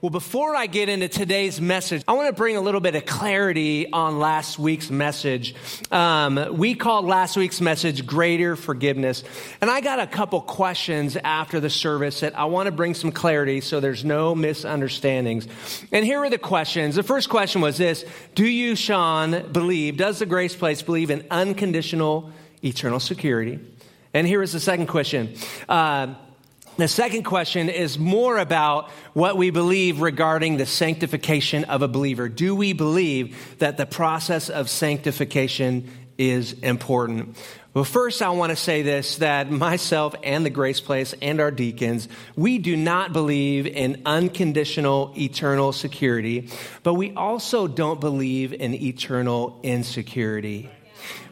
Well, before I get into today's message, I want to bring a little bit of clarity on last week's message. Um, we called last week's message Greater Forgiveness. And I got a couple questions after the service that I want to bring some clarity so there's no misunderstandings. And here are the questions. The first question was this Do you, Shawn, believe, does the Grace Place believe in unconditional eternal security? And here is the second question. Uh, the second question is more about what we believe regarding the sanctification of a believer. Do we believe that the process of sanctification is important? Well, first, I want to say this that myself and the Grace Place and our deacons, we do not believe in unconditional eternal security, but we also don't believe in eternal insecurity.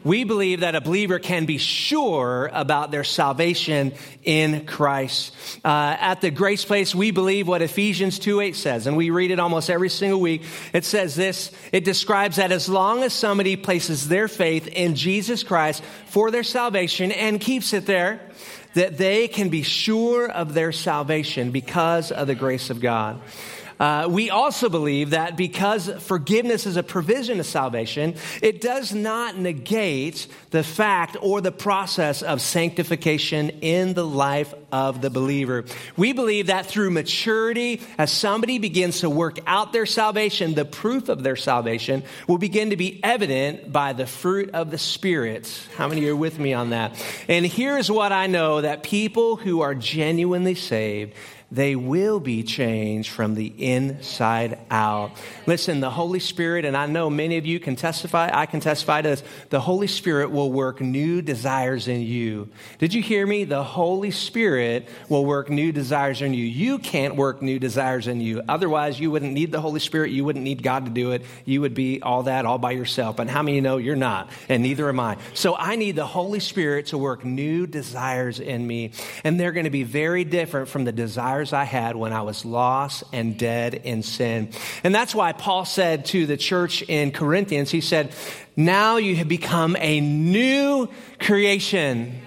We believe that a believer can be sure about their salvation in Christ. Uh, at the Grace Place, we believe what Ephesians 2 8 says, and we read it almost every single week. It says this it describes that as long as somebody places their faith in Jesus Christ for their salvation and keeps it there, that they can be sure of their salvation because of the grace of God. Uh, we also believe that because forgiveness is a provision of salvation, it does not negate the fact or the process of sanctification in the life of the believer. We believe that through maturity, as somebody begins to work out their salvation, the proof of their salvation will begin to be evident by the fruit of the Spirit. How many are with me on that? And here's what I know that people who are genuinely saved, they will be changed from the inside out. Listen, the Holy Spirit, and I know many of you can testify, I can testify to this, the Holy Spirit will work new desires in you. Did you hear me? The Holy Spirit will work new desires in you. You can't work new desires in you. Otherwise, you wouldn't need the Holy Spirit. You wouldn't need God to do it. You would be all that all by yourself. But how many know you're not? And neither am I. So I need the Holy Spirit to work new desires in me. And they're going to be very different from the desires desires I had when I was lost and dead in sin. And that's why Paul said to the church in Corinthians, he said, Now you have become a new creation.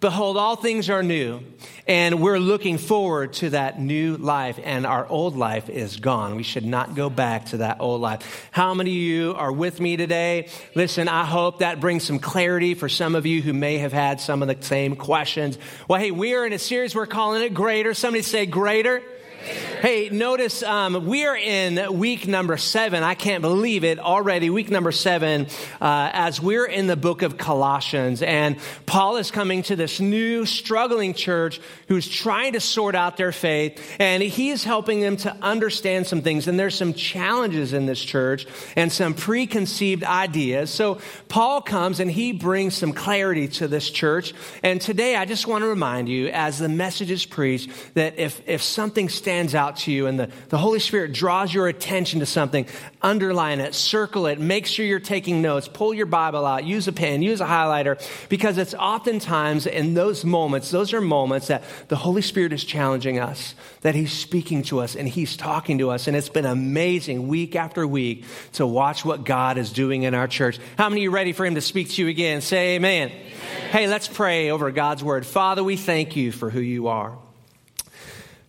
Behold, all things are new. And we're looking forward to that new life, and our old life is gone. We should not go back to that old life. How many of you are with me today? Listen, I hope that brings some clarity for some of you who may have had some of the same questions. Well, hey, we are in a series, we're calling it Greater. Somebody say Greater. Hey, notice um, we are in week number seven. I can't believe it already. Week number seven, uh, as we're in the book of Colossians, and Paul is coming to this new struggling church who's trying to sort out their faith, and he is helping them to understand some things. And there's some challenges in this church and some preconceived ideas. So Paul comes and he brings some clarity to this church. And today, I just want to remind you, as the message is preached, that if if something stands stands out to you and the, the Holy Spirit draws your attention to something, underline it, circle it, make sure you're taking notes, pull your Bible out, use a pen, use a highlighter, because it's oftentimes in those moments, those are moments that the Holy Spirit is challenging us, that He's speaking to us and He's talking to us. And it's been amazing week after week to watch what God is doing in our church. How many of you ready for Him to speak to you again? Say amen. amen. Hey, let's pray over God's word. Father, we thank you for who you are.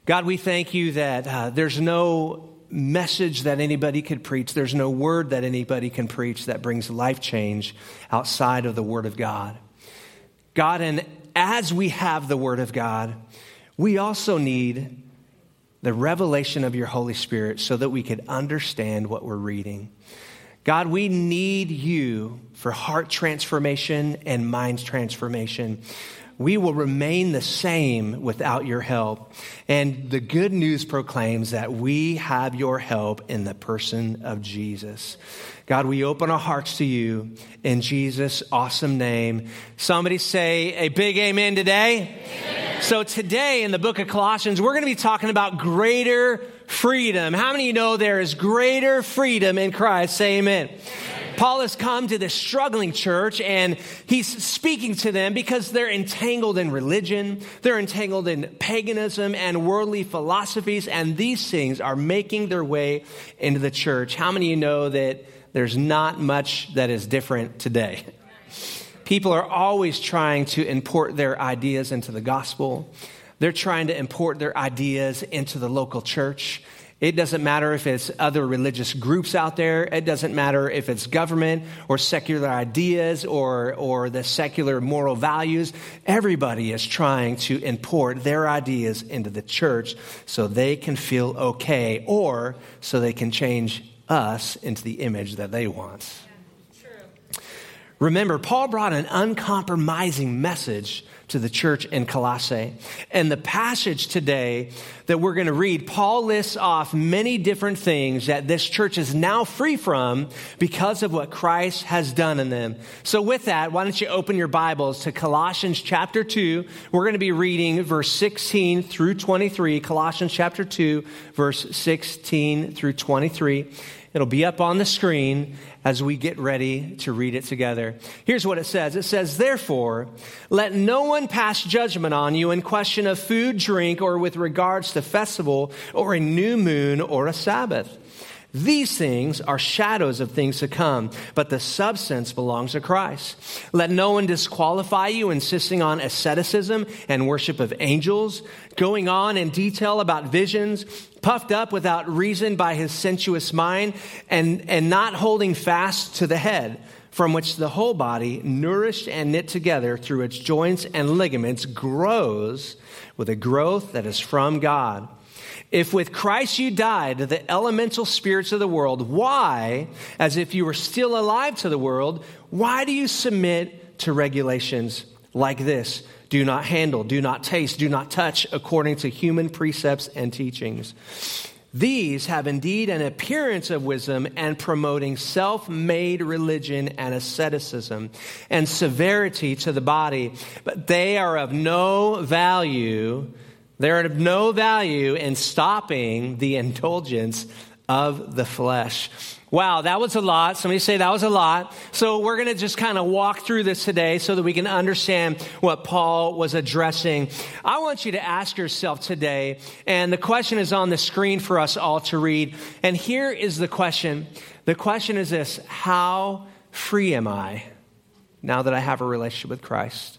God, we thank you that uh, there's no message that anybody could preach, there's no word that anybody can preach that brings life change outside of the Word of God. God, and as we have the Word of God, we also need the revelation of your Holy Spirit so that we could understand what we're reading. God, we need you for heart transformation and mind transformation we will remain the same without your help. And the good news proclaims that we have your help in the person of Jesus. God, we open our hearts to you in Jesus' awesome name. Somebody say a big amen today. Amen. So, today in the book of Colossians, we're going to be talking about greater freedom. How many of you know there is greater freedom in Christ? Say amen. amen. Paul has come to this struggling church and he's speaking to them because they're entangled in religion, they're entangled in paganism and worldly philosophies, and these things are making their way into the church. How many of you know that there's not much that is different today? People are always trying to import their ideas into the gospel. They're trying to import their ideas into the local church. It doesn't matter if it's other religious groups out there. It doesn't matter if it's government or secular ideas or, or the secular moral values. Everybody is trying to import their ideas into the church so they can feel okay or so they can change us into the image that they want. Remember, Paul brought an uncompromising message to the church in Colossae. And the passage today that we're going to read, Paul lists off many different things that this church is now free from because of what Christ has done in them. So, with that, why don't you open your Bibles to Colossians chapter 2? We're going to be reading verse 16 through 23. Colossians chapter 2, verse 16 through 23. It'll be up on the screen as we get ready to read it together. Here's what it says It says, Therefore, let no one pass judgment on you in question of food, drink, or with regards to festival, or a new moon, or a Sabbath. These things are shadows of things to come, but the substance belongs to Christ. Let no one disqualify you, insisting on asceticism and worship of angels, going on in detail about visions, puffed up without reason by his sensuous mind, and, and not holding fast to the head, from which the whole body, nourished and knit together through its joints and ligaments, grows with a growth that is from God. If with Christ you died to the elemental spirits of the world, why, as if you were still alive to the world, why do you submit to regulations like this? Do not handle, do not taste, do not touch according to human precepts and teachings. These have indeed an appearance of wisdom and promoting self made religion and asceticism and severity to the body, but they are of no value they're of no value in stopping the indulgence of the flesh. Wow, that was a lot. Somebody say that was a lot. So we're going to just kind of walk through this today so that we can understand what Paul was addressing. I want you to ask yourself today, and the question is on the screen for us all to read. And here is the question. The question is this, how free am I now that I have a relationship with Christ?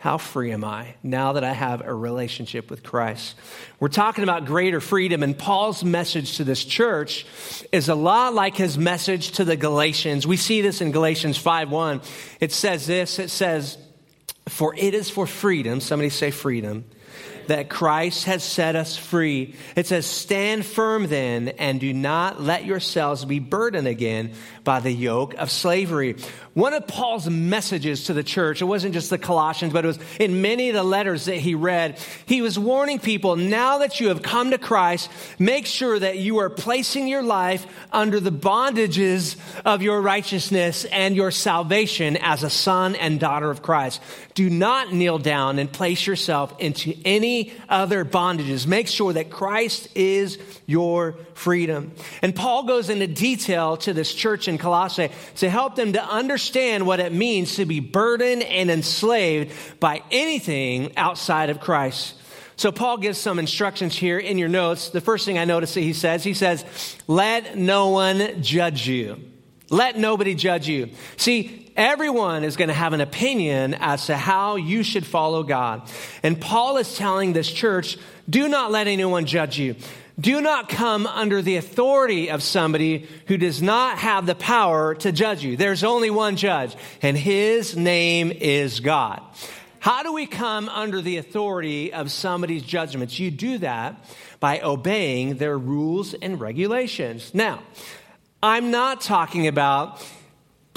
How free am I now that I have a relationship with Christ? We're talking about greater freedom, and Paul's message to this church is a lot like his message to the Galatians. We see this in Galatians 5 1. It says this it says, For it is for freedom, somebody say freedom, that Christ has set us free. It says, Stand firm then, and do not let yourselves be burdened again by the yoke of slavery. One of Paul's messages to the church, it wasn't just the Colossians, but it was in many of the letters that he read. He was warning people, now that you have come to Christ, make sure that you are placing your life under the bondages of your righteousness and your salvation as a son and daughter of Christ. Do not kneel down and place yourself into any other bondages. Make sure that Christ is your freedom. And Paul goes into detail to this church in Colossae to help them to understand what it means to be burdened and enslaved by anything outside of Christ. So Paul gives some instructions here in your notes. The first thing I notice that he says, he says, let no one judge you. Let nobody judge you. See, everyone is going to have an opinion as to how you should follow God. And Paul is telling this church, do not let anyone judge you. Do not come under the authority of somebody who does not have the power to judge you. There's only one judge, and his name is God. How do we come under the authority of somebody's judgments? You do that by obeying their rules and regulations. Now, I'm not talking about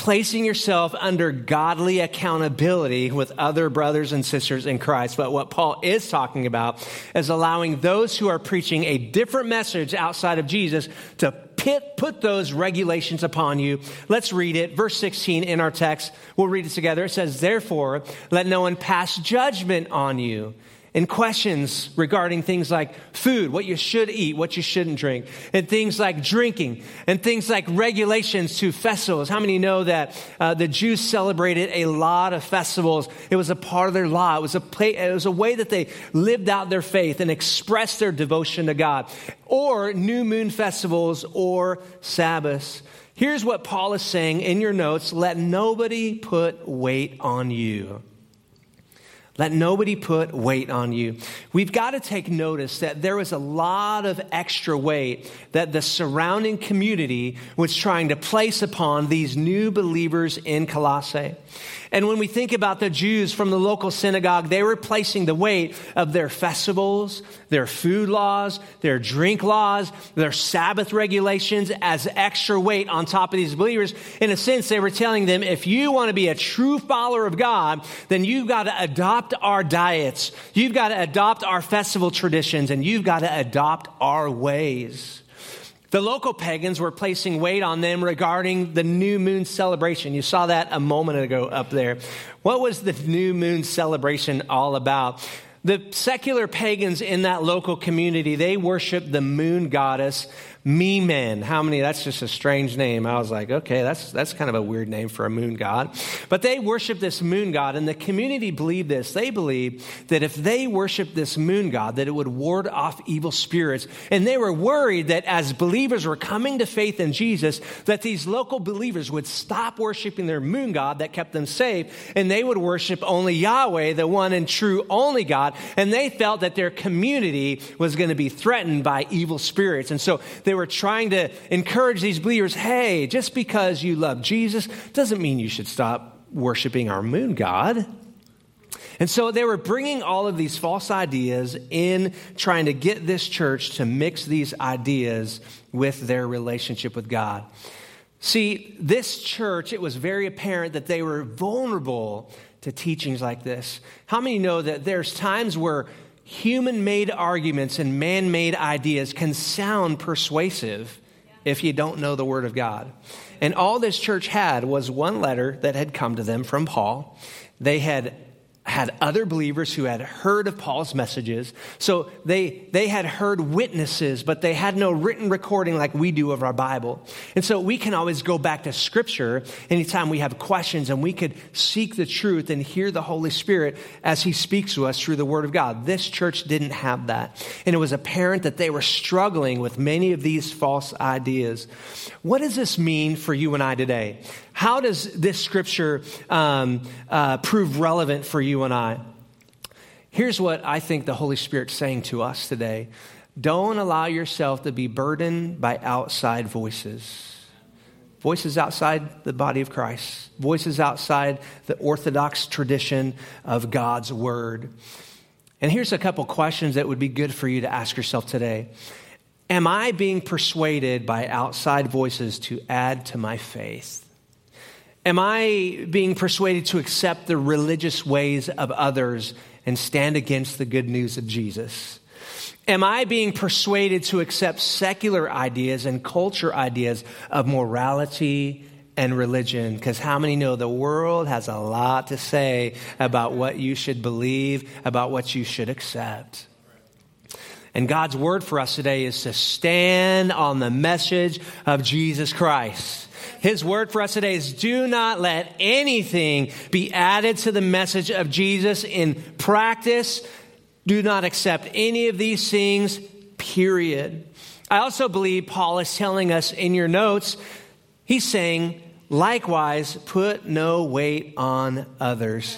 placing yourself under godly accountability with other brothers and sisters in Christ. But what Paul is talking about is allowing those who are preaching a different message outside of Jesus to pit, put those regulations upon you. Let's read it. Verse 16 in our text. We'll read it together. It says, Therefore, let no one pass judgment on you and questions regarding things like food, what you should eat, what you shouldn't drink, and things like drinking, and things like regulations to festivals. How many know that uh, the Jews celebrated a lot of festivals? It was a part of their law. It was a, play, it was a way that they lived out their faith and expressed their devotion to God. Or new moon festivals or Sabbaths. Here's what Paul is saying in your notes let nobody put weight on you Let nobody put weight on you. We've got to take notice that there was a lot of extra weight that the surrounding community was trying to place upon these new believers in Colossae. And when we think about the Jews from the local synagogue, they were placing the weight of their festivals, their food laws, their drink laws, their Sabbath regulations as extra weight on top of these believers. In a sense, they were telling them, if you want to be a true follower of God, then you've got to adopt our diets. You've got to adopt our festival traditions and you've got to adopt our ways. The local pagans were placing weight on them regarding the new moon celebration. You saw that a moment ago up there. What was the new moon celebration all about? The secular pagans in that local community, they worshiped the moon goddess Memen. How many? That's just a strange name. I was like, okay, that's, that's kind of a weird name for a moon god. But they worship this moon god, and the community believed this. They believed that if they worshiped this moon god, that it would ward off evil spirits. And they were worried that as believers were coming to faith in Jesus, that these local believers would stop worshiping their moon god that kept them safe, and they would worship only Yahweh, the one and true only God. And they felt that their community was going to be threatened by evil spirits. And so they they were trying to encourage these believers hey, just because you love Jesus doesn't mean you should stop worshiping our moon god. And so they were bringing all of these false ideas in, trying to get this church to mix these ideas with their relationship with God. See, this church, it was very apparent that they were vulnerable to teachings like this. How many know that there's times where human made arguments and man made ideas can sound persuasive if you don't know the Word of God. And all this church had was one letter that had come to them from Paul. They had had other believers who had heard of Paul's messages. So they, they had heard witnesses, but they had no written recording like we do of our Bible. And so we can always go back to Scripture anytime we have questions and we could seek the truth and hear the Holy Spirit as He speaks to us through the Word of God. This church didn't have that. And it was apparent that they were struggling with many of these false ideas. What does this mean for you and I today? How does this scripture um, uh, prove relevant for you and I? Here's what I think the Holy Spirit's saying to us today don't allow yourself to be burdened by outside voices. Voices outside the body of Christ, voices outside the orthodox tradition of God's word. And here's a couple questions that would be good for you to ask yourself today. Am I being persuaded by outside voices to add to my faith? Am I being persuaded to accept the religious ways of others and stand against the good news of Jesus? Am I being persuaded to accept secular ideas and culture ideas of morality and religion? Because how many know the world has a lot to say about what you should believe, about what you should accept? And God's word for us today is to stand on the message of Jesus Christ. His word for us today is do not let anything be added to the message of Jesus in practice. Do not accept any of these things, period. I also believe Paul is telling us in your notes, he's saying, likewise, put no weight on others.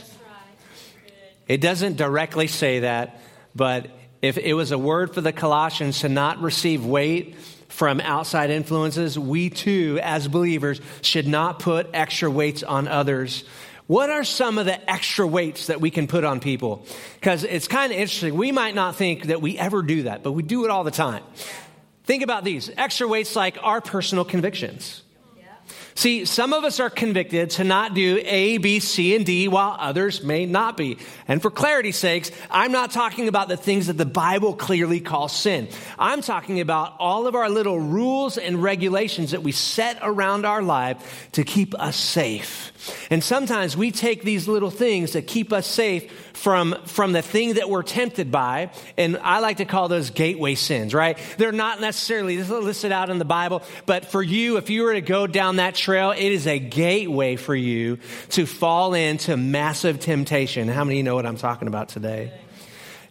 It doesn't directly say that, but if it was a word for the Colossians to not receive weight, from outside influences, we too, as believers, should not put extra weights on others. What are some of the extra weights that we can put on people? Because it's kind of interesting. We might not think that we ever do that, but we do it all the time. Think about these extra weights like our personal convictions. See, some of us are convicted to not do A, B, C, and D while others may not be. And for clarity's sakes, I'm not talking about the things that the Bible clearly calls sin. I'm talking about all of our little rules and regulations that we set around our life to keep us safe. And sometimes we take these little things that keep us safe from, from the thing that we're tempted by, and I like to call those gateway sins, right? They're not necessarily listed out in the Bible, but for you, if you were to go down that trail, it is a gateway for you to fall into massive temptation. How many you know what I'm talking about today?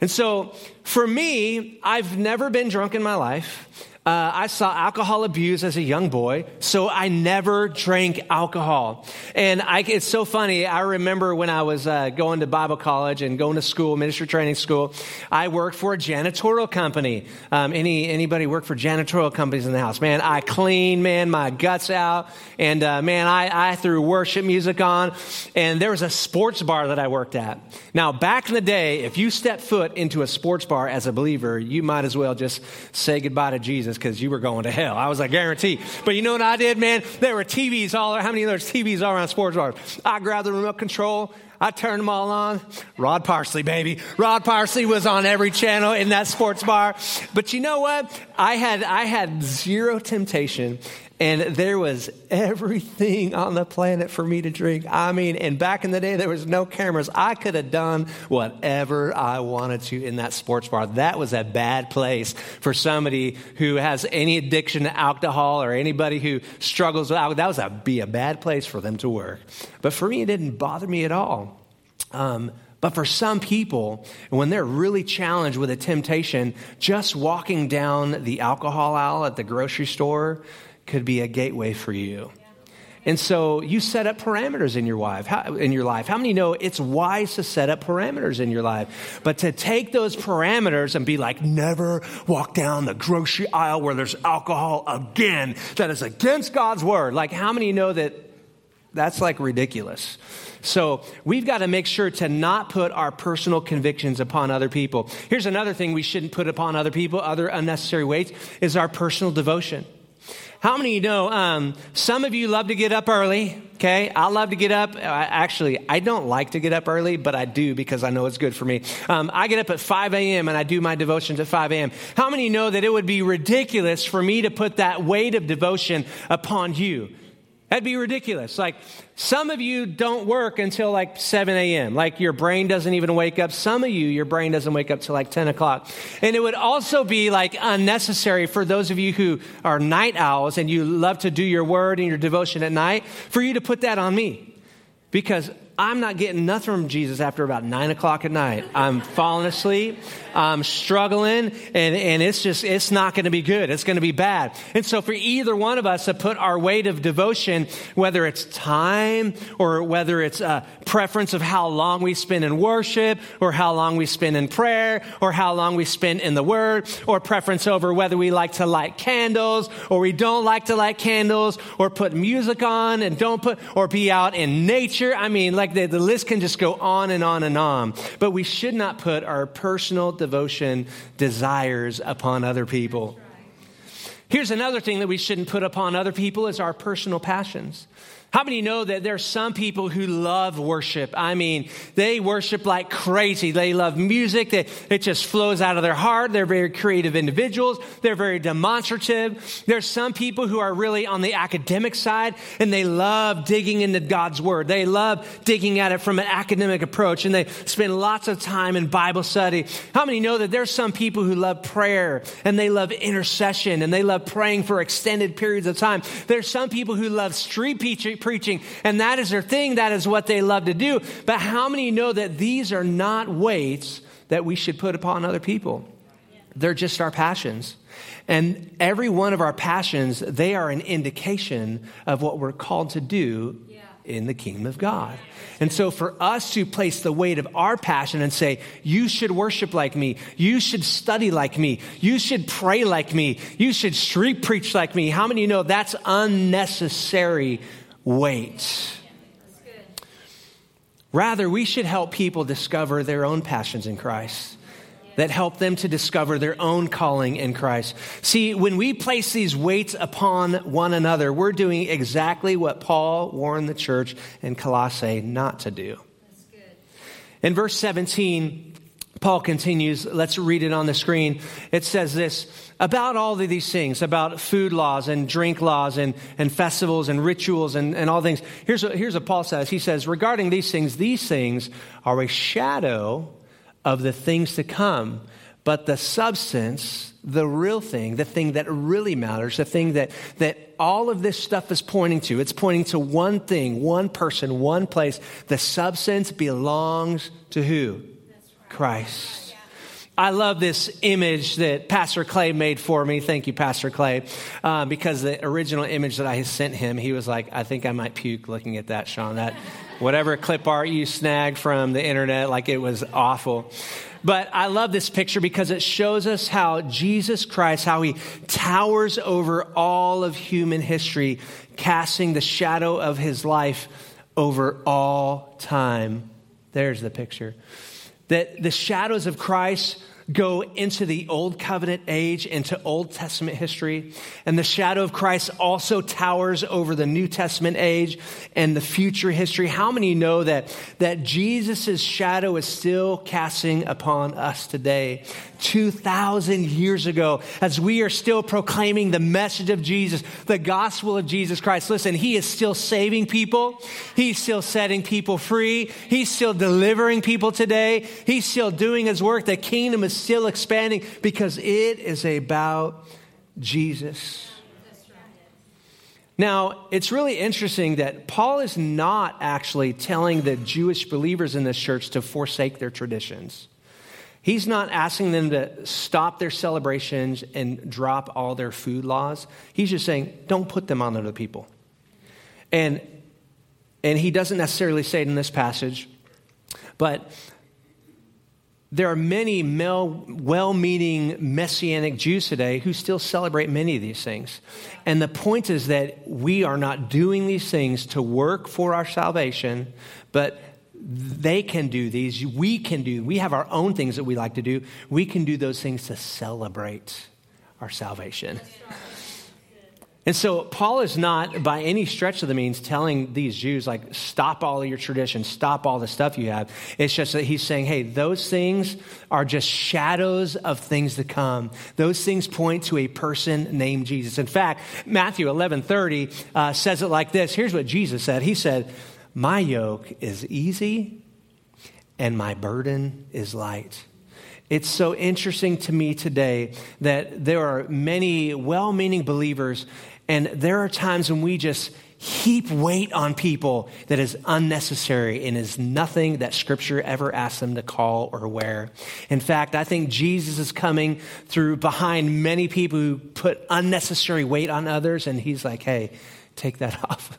And so, for me, I've never been drunk in my life. Uh, I saw alcohol abuse as a young boy, so I never drank alcohol. And I, it's so funny. I remember when I was uh, going to Bible college and going to school, ministry training school, I worked for a janitorial company. Um, any anybody work for janitorial companies in the house? Man, I cleaned, man, my guts out, and uh, man, I, I threw worship music on. And there was a sports bar that I worked at. Now, back in the day, if you step foot into a sports bar as a believer, you might as well just say goodbye to Jesus because you were going to hell. I was like, guarantee. But you know what I did, man? There were TVs all How many of those TVs all around sports bars? I grabbed the remote control. I turned them all on. Rod Parsley, baby. Rod Parsley was on every channel in that sports bar. But you know what? I had, I had zero temptation and there was everything on the planet for me to drink. I mean, and back in the day, there was no cameras. I could have done whatever I wanted to in that sports bar. That was a bad place for somebody who has any addiction to alcohol or anybody who struggles with alcohol. That was a, be a bad place for them to work. But for me, it didn't bother me at all. Um, but for some people, when they're really challenged with a temptation, just walking down the alcohol aisle at the grocery store could be a gateway for you. And so you set up parameters in your. How, in your life, how many know it's wise to set up parameters in your life? But to take those parameters and be like, never walk down the grocery aisle where there's alcohol again. That is against God's word. Like, how many know that that's like ridiculous? So we've got to make sure to not put our personal convictions upon other people. Here's another thing we shouldn't put upon other people, other unnecessary weights, is our personal devotion. How many of you know? Um, some of you love to get up early. Okay, I love to get up. I, actually, I don't like to get up early, but I do because I know it's good for me. Um, I get up at 5 a.m. and I do my devotions at 5 a.m. How many know that it would be ridiculous for me to put that weight of devotion upon you? That'd be ridiculous. Like, some of you don't work until like 7 a.m. Like, your brain doesn't even wake up. Some of you, your brain doesn't wake up till like 10 o'clock. And it would also be like unnecessary for those of you who are night owls and you love to do your word and your devotion at night for you to put that on me. Because I'm not getting nothing from Jesus after about nine o'clock at night. I'm falling asleep. I'm struggling and, and it's just, it's not going to be good. It's going to be bad. And so for either one of us to put our weight of devotion, whether it's time or whether it's a preference of how long we spend in worship or how long we spend in prayer or how long we spend in the word or preference over whether we like to light candles or we don't like to light candles or put music on and don't put, or be out in nature. I mean, like the, the list can just go on and on and on. But we should not put our personal devotion desires upon other people. Here's another thing that we shouldn't put upon other people is our personal passions. How many know that there are some people who love worship? I mean, they worship like crazy. They love music. They, it just flows out of their heart. They're very creative individuals. They're very demonstrative. There's some people who are really on the academic side and they love digging into God's word. They love digging at it from an academic approach and they spend lots of time in Bible study. How many know that there's some people who love prayer and they love intercession and they love praying for extended periods of time? There's some people who love street preaching preaching, and that is their thing. That is what they love to do. But how many know that these are not weights that we should put upon other people? They're just our passions. And every one of our passions, they are an indication of what we're called to do in the kingdom of God. And so for us to place the weight of our passion and say, you should worship like me, you should study like me, you should pray like me, you should street preach like me. How many know that's unnecessary wait. Rather, we should help people discover their own passions in Christ that help them to discover their own calling in Christ. See, when we place these weights upon one another, we're doing exactly what Paul warned the church in Colossae not to do. In verse 17, Paul continues, let's read it on the screen. It says this about all of these things, about food laws and drink laws and, and festivals and rituals and, and all things. Here's what, here's what Paul says. He says, regarding these things, these things are a shadow of the things to come, but the substance, the real thing, the thing that really matters, the thing that, that all of this stuff is pointing to, it's pointing to one thing, one person, one place. The substance belongs to who? Christ. I love this image that Pastor Clay made for me. Thank you, Pastor Clay. Uh, because the original image that I sent him, he was like, I think I might puke looking at that, Shawn. That whatever clip art you snagged from the internet, like it was awful. But I love this picture because it shows us how Jesus Christ, how he towers over all of human history, casting the shadow of his life over all time. There's the picture that the shadows of Christ go into the Old Covenant age, into Old Testament history. And the shadow of Christ also towers over the New Testament age and the future history. How many know that, that Jesus' shadow is still casting upon us today? 2,000 years ago, as we are still proclaiming the message of Jesus, the gospel of Jesus Christ. Listen, He is still saving people. He's still setting people free. He's still delivering people today. He's still doing His work. The kingdom is still expanding because it is about Jesus. Now, it's really interesting that Paul is not actually telling the Jewish believers in this church to forsake their traditions. He's not asking them to stop their celebrations and drop all their food laws. He's just saying, don't put them on other people. And, and he doesn't necessarily say it in this passage, but there are many well meaning Messianic Jews today who still celebrate many of these things. And the point is that we are not doing these things to work for our salvation, but they can do these. We can do. We have our own things that we like to do. We can do those things to celebrate our salvation. And so Paul is not by any stretch of the means telling these Jews like stop all of your traditions, stop all the stuff you have. It's just that he's saying, hey, those things are just shadows of things to come. Those things point to a person named Jesus. In fact, Matthew 11:30 uh, says it like this. Here's what Jesus said. He said, "My yoke is easy, and my burden is light." It's so interesting to me today that there are many well meaning believers and there are times when we just heap weight on people that is unnecessary and is nothing that Scripture ever asked them to call or wear. In fact, I think Jesus is coming through behind many people who put unnecessary weight on others, and He's like, hey, take that off.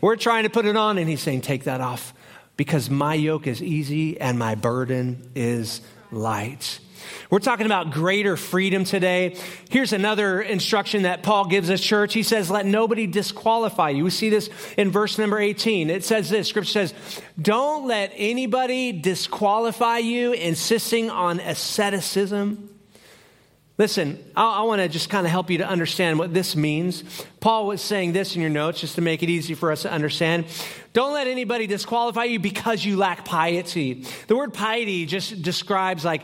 We're trying to put it on, and He's saying, take that off because my yoke is easy and my burden is light. We're talking about greater freedom today. Here's another instruction that Paul gives us, church. He says, Let nobody disqualify you. We see this in verse number 18. It says this Scripture says, Don't let anybody disqualify you, insisting on asceticism. Listen, I, I want to just kind of help you to understand what this means. Paul was saying this in your notes just to make it easy for us to understand. Don't let anybody disqualify you because you lack piety. The word piety just describes like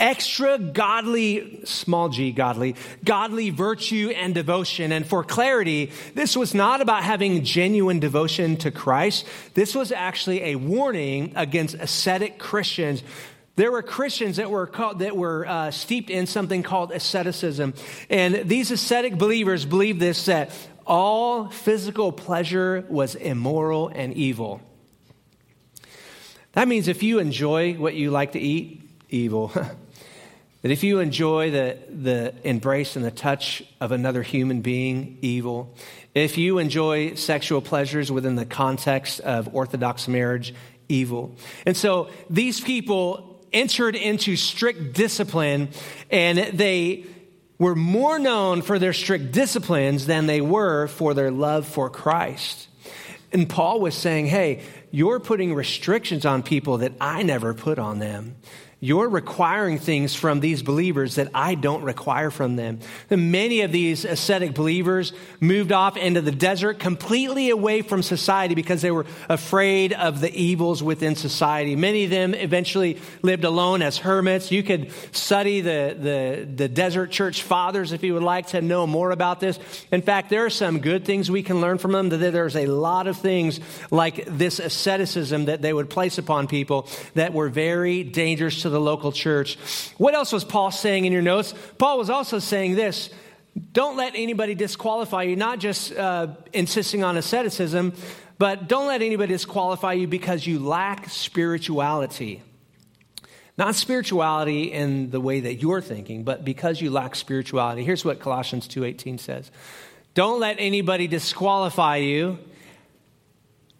extra godly, small g, godly, godly virtue and devotion. And for clarity, this was not about having genuine devotion to Christ. This was actually a warning against ascetic Christians there were Christians that were called, that were uh, steeped in something called asceticism, and these ascetic believers believed this that all physical pleasure was immoral and evil. That means if you enjoy what you like to eat, evil. That if you enjoy the, the embrace and the touch of another human being, evil. If you enjoy sexual pleasures within the context of Orthodox marriage, evil. And so these people entered into strict discipline and they were more known for their strict disciplines than they were for their love for Christ. And Paul was saying, hey, you're putting restrictions on people that I never put on them. You're requiring things from these believers that I don't require from them. Many of these ascetic believers moved off into the desert completely away from society because they were afraid of the evils within society. Many of them eventually lived alone as hermits. You could study the, the, the desert church fathers if you would like to know more about this. In fact, there are some good things we can learn from them. There's a lot of things like this asceticism that they would place upon people that were very dangerous to the local church. What else was Paul saying in your notes? Paul was also saying this don't let anybody disqualify you, not just uh, insisting on asceticism, but don't let anybody disqualify you because you lack spirituality. Not spirituality in the way that you're thinking, but because you lack spirituality. Here's what Colossians 2:18 says. Don't let anybody disqualify you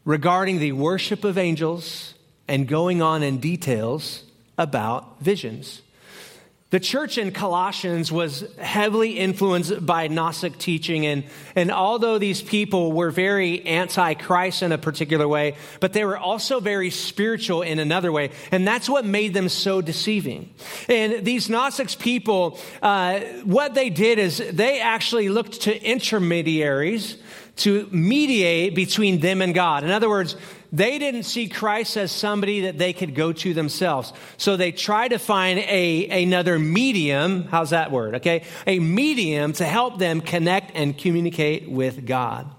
regarding the worship of angels and going on in details about visions. The church in Colossians was heavily influenced by Gnostic teaching, and, and although these people were very anti Christ in a particular way, but they were also very spiritual in another way, and that's what made them so deceiving. And these Gnostics people, uh, what they did is they actually looked to intermediaries to mediate between them and God. In other words, they didn't see Christ as somebody that they could go to themselves. So they tried to find a, another medium. How's that word? Okay. A medium to help them connect and communicate with God.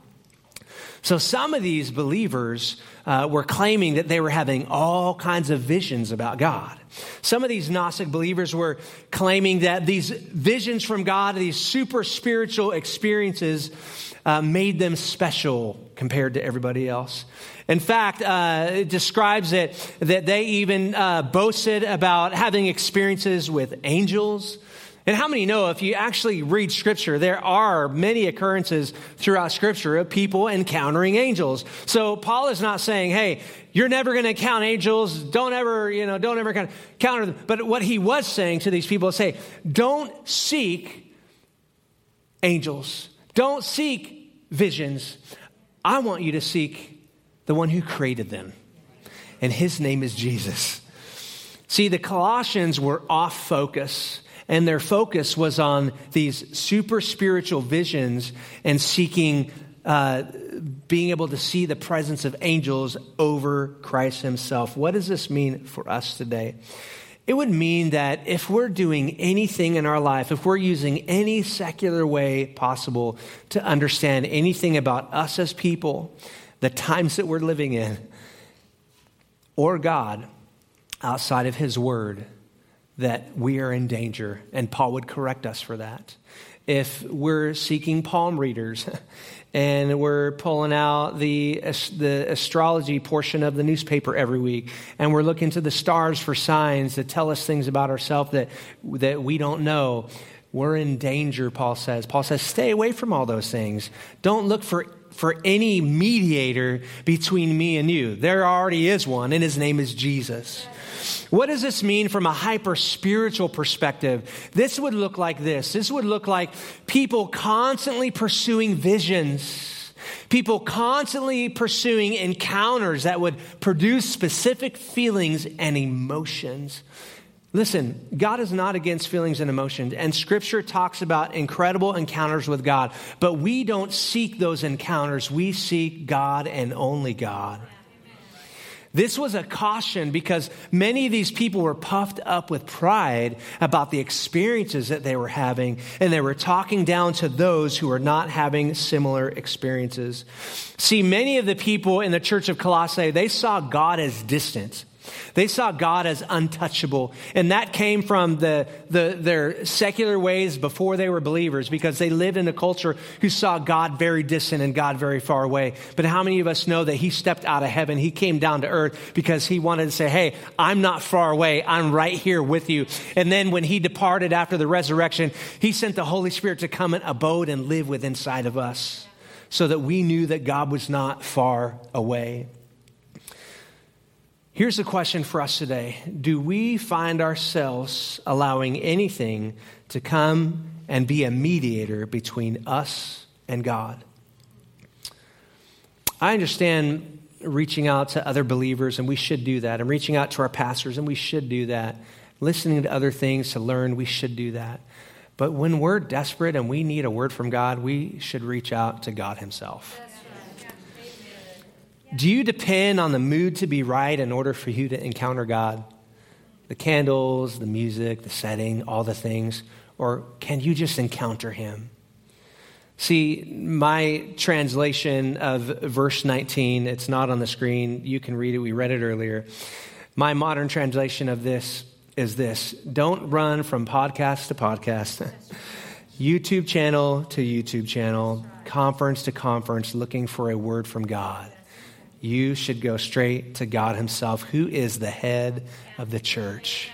So some of these believers uh, were claiming that they were having all kinds of visions about God. Some of these Gnostic believers were claiming that these visions from God, these super spiritual experiences, uh, made them special compared to everybody else. In fact, uh, it describes it that they even uh, boasted about having experiences with angels. And how many know if you actually read scripture, there are many occurrences throughout scripture of people encountering angels. So Paul is not saying, hey, you're never going to count angels. Don't ever, you know, don't ever counter them. But what he was saying to these people is say, don't seek angels. Don't seek visions. I want you to seek the one who created them. And his name is Jesus. See, the Colossians were off focus, and their focus was on these super spiritual visions and seeking, uh, being able to see the presence of angels over Christ himself. What does this mean for us today? It would mean that if we're doing anything in our life, if we're using any secular way possible to understand anything about us as people, the times that we're living in, or God outside of His Word, that we are in danger. And Paul would correct us for that. If we're seeking palm readers and we're pulling out the, the astrology portion of the newspaper every week and we're looking to the stars for signs that tell us things about ourselves that, that we don't know, we're in danger, Paul says. Paul says, stay away from all those things. Don't look for for any mediator between me and you. There already is one, and his name is Jesus. What does this mean from a hyper spiritual perspective? This would look like this. This would look like people constantly pursuing visions, people constantly pursuing encounters that would produce specific feelings and emotions. Listen, God is not against feelings and emotions, and Scripture talks about incredible encounters with God, but we don't seek those encounters. We seek God and only God. This was a caution because many of these people were puffed up with pride about the experiences that they were having, and they were talking down to those who were not having similar experiences. See, many of the people in the church of Colossae, they saw God as distant. They saw God as untouchable. And that came from the, the, their secular ways before they were believers because they lived in a culture who saw God very distant and God very far away. But how many of us know that He stepped out of heaven? He came down to earth because He wanted to say, Hey, I'm not far away. I'm right here with you. And then when He departed after the resurrection, He sent the Holy Spirit to come and abode and live within inside of us so that we knew that God was not far away. Here's the question for us today Do we find ourselves allowing anything to come and be a mediator between us and God? I understand reaching out to other believers, and we should do that, and reaching out to our pastors, and we should do that. Listening to other things to learn, we should do that. But when we're desperate and we need a word from God, we should reach out to God Himself. Do you depend on the mood to be right in order for you to encounter God? The candles, the music, the setting, all the things? Or can you just encounter Him? See, my translation of verse 19, it's not on the screen. You can read it. We read it earlier. My modern translation of this is this Don't run from podcast to podcast, YouTube channel to YouTube channel, conference to conference, looking for a word from God you should go straight to God Himself, who is the head of the church.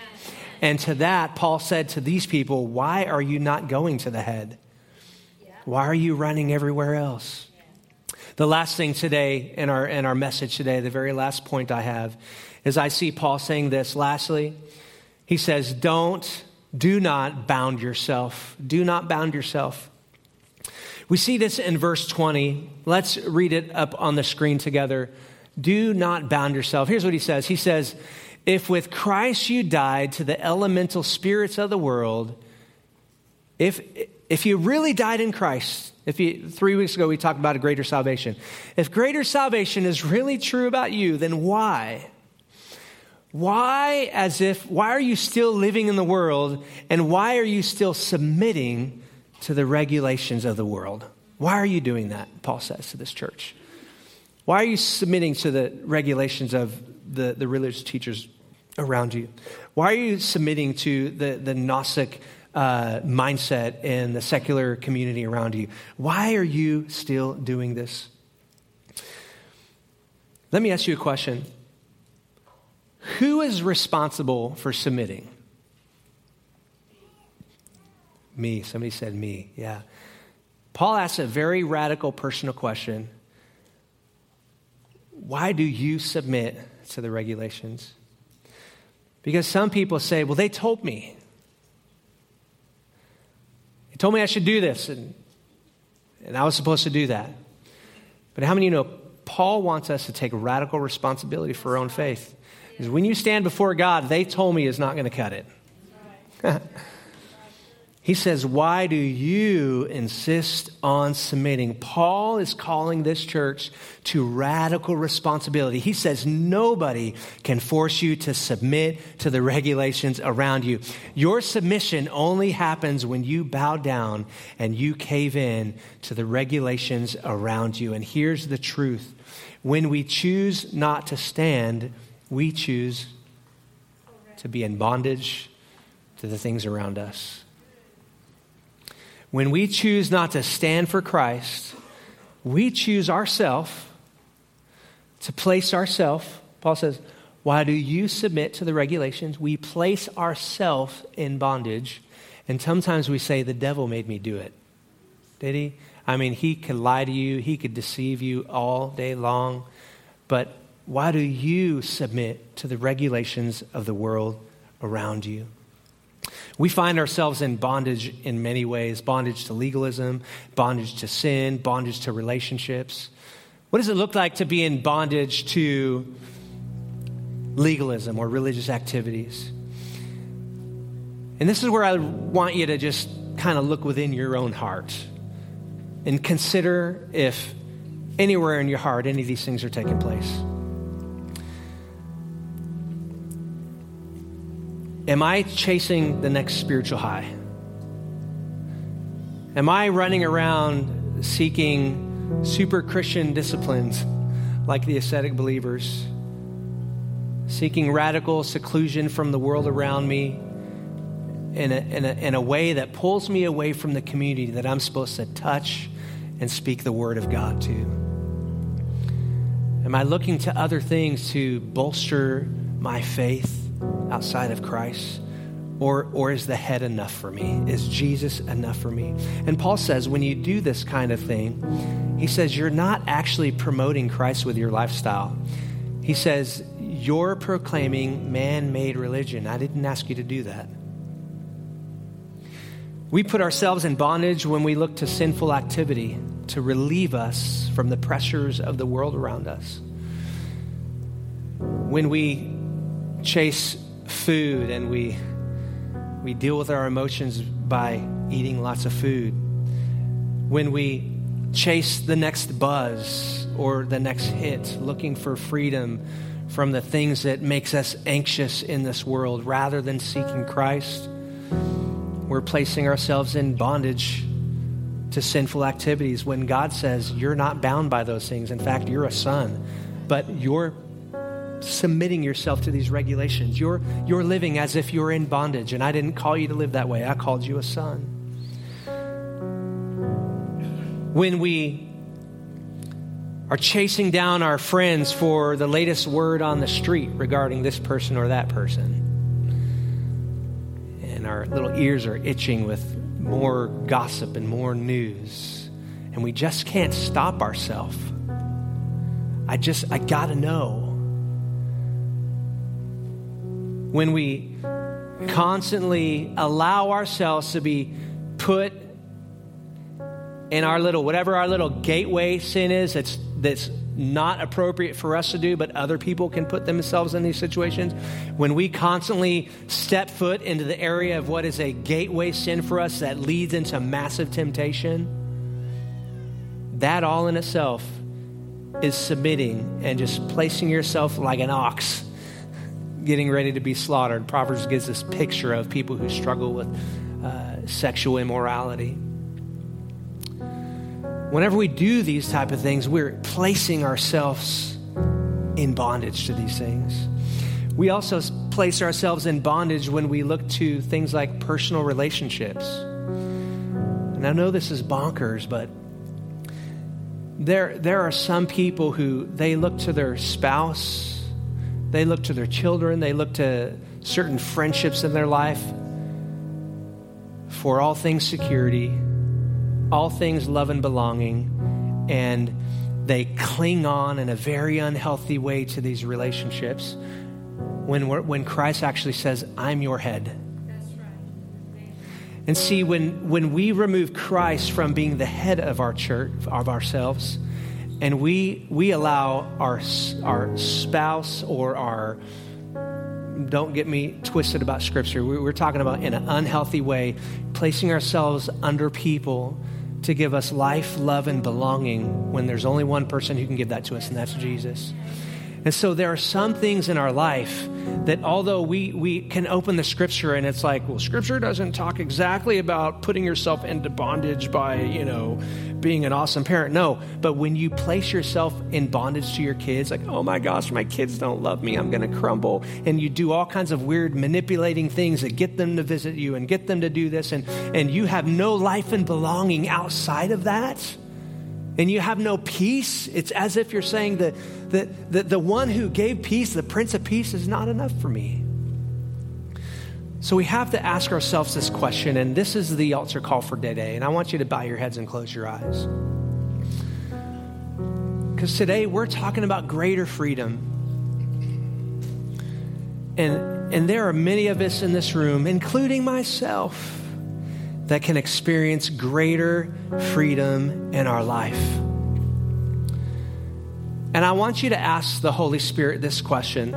And to that, Paul said to these people, Why are you not going to the head? Why are you running everywhere else? The last thing today in our, in our message today, the very last point I have, is I see Paul saying this. Lastly, he says, Don't, do not bound yourself. Do not bound yourself. We see this in verse 20. Let's read it up on the screen together. Do not bound yourself. Here's what he says He says, If with Christ you died to the elemental spirits of the world, if, if you really died in Christ, if you, three weeks ago we talked about a greater salvation. If greater salvation is really true about you, then why? Why, as if, why are you still living in the world and why are you still submitting to the regulations of the world? Why are you doing that? Paul says to this church. Why are you submitting to the regulations of the, the religious teachers around you? Why are you submitting to the, the Gnostic uh, mindset in the secular community around you? Why are you still doing this? Let me ask you a question Who is responsible for submitting? Me. Somebody said me. Yeah. Paul asks a very radical personal question why do you submit to the regulations? Because some people say, well, they told me. They told me I should do this, and, and I was supposed to do that. But how many of you know Paul wants us to take radical responsibility for our own faith? Because when you stand before God, they told me is not going to cut it. He says, Why do you insist on submitting? Paul is calling this church to radical responsibility. He says, Nobody can force you to submit to the regulations around you. Your submission only happens when you bow down and you cave in to the regulations around you. And here's the truth when we choose not to stand, we choose to be in bondage to the things around us. When we choose not to stand for Christ, we choose ourselves to place ourselves. Paul says, Why do you submit to the regulations? We place ourselves in bondage. And sometimes we say, The devil made me do it. Did he? I mean, he could lie to you, he could deceive you all day long. But why do you submit to the regulations of the world around you? We find ourselves in bondage in many ways bondage to legalism, bondage to sin, bondage to relationships. What does it look like to be in bondage to legalism or religious activities? And this is where I want you to just kind of look within your own heart and consider if anywhere in your heart any of these things are taking place. Am I chasing the next spiritual high? Am I running around seeking super Christian disciplines like the ascetic believers? Seeking radical seclusion from the world around me in a, in, a, in a way that pulls me away from the community that I'm supposed to touch and speak the word of God to? Am I looking to other things to bolster my faith? Outside of Christ? Or, or is the head enough for me? Is Jesus enough for me? And Paul says, when you do this kind of thing, he says, you're not actually promoting Christ with your lifestyle. He says, you're proclaiming man made religion. I didn't ask you to do that. We put ourselves in bondage when we look to sinful activity to relieve us from the pressures of the world around us. When we chase food and we, we deal with our emotions by eating lots of food. When we chase the next buzz or the next hit, looking for freedom from the things that makes us anxious in this world rather than seeking Christ, we're placing ourselves in bondage to sinful activities when God says you're not bound by those things. In fact, you're a son, but you're submitting yourself to these regulations. You're, you're living as if you're in bondage, and I didn't call you to live that way. I called you a son. When we are chasing down our friends for the latest word on the street regarding this person or that person, and our little ears are itching with more gossip and more news, and we just can't stop ourselves. I just, I gotta know. When we constantly allow ourselves to be put in our little, whatever our little gateway sin is that's, that's not appropriate for us to do, but other people can put themselves in these situations. When we constantly step foot into the area of what is a gateway sin for us that leads into massive temptation, that all in itself is submitting and just placing yourself like an ox getting ready to be slaughtered. Proverbs gives this picture of people who struggle with uh, sexual immorality. Whenever we do these type of things, we're placing ourselves in bondage to these things. We also place ourselves in bondage when we look to things like personal relationships. And I know this is bonkers, but there, there are some people who they look to their spouse, they look to their children, they look to certain friendships in their life. For all things security all things love and belonging, and they cling on in a very unhealthy way to these relationships. When, when Christ actually says, I'm your head. And see, when, when we remove Christ from being the head of our church, of ourselves, and we, we allow our, our spouse or our, don't get me twisted about scripture, we're talking about in an unhealthy way, placing ourselves under people to give us life, love, and belonging when there's only one person who can give that to us, and that's Jesus. And so there are some things in our life that although we, we can open the scripture and it's like, well, scripture doesn't talk exactly about putting yourself into bondage by, you know, being an awesome parent. No, but when you place yourself in bondage to your kids, like, oh my gosh, my kids don't love me, I'm going to crumble. And you do all kinds of weird manipulating things that get them to visit you and get them to do this. And, and you have no life and belonging outside of that and you have no peace, it's as if you're saying that, that, that the one who gave peace, the Prince of Peace, is not enough for me. So we have to ask ourselves this question, and this is the altar call for today. And I want you to bow your heads and close your eyes. Because today we're talking about greater freedom. And, and there are many of us in this room, including myself that can experience greater freedom in our life. And I want you to ask the Holy Spirit this question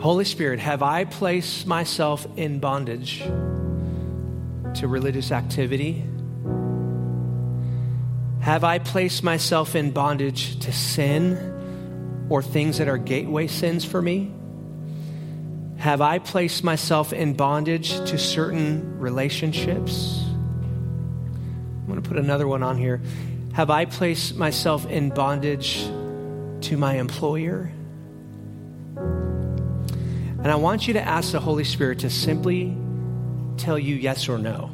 Holy Spirit, have I placed myself in bondage to religious activity? Have I placed myself in bondage to sin or things that are gateway sins for me? Have I placed myself in bondage to certain relationships? I'm going to put another one on here. Have I placed myself in bondage to my employer? And I want you to ask the Holy Spirit to simply tell you yes or no.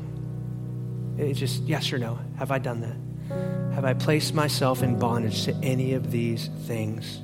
It's just yes or no. Have I done that? Have I placed myself in bondage to any of these things?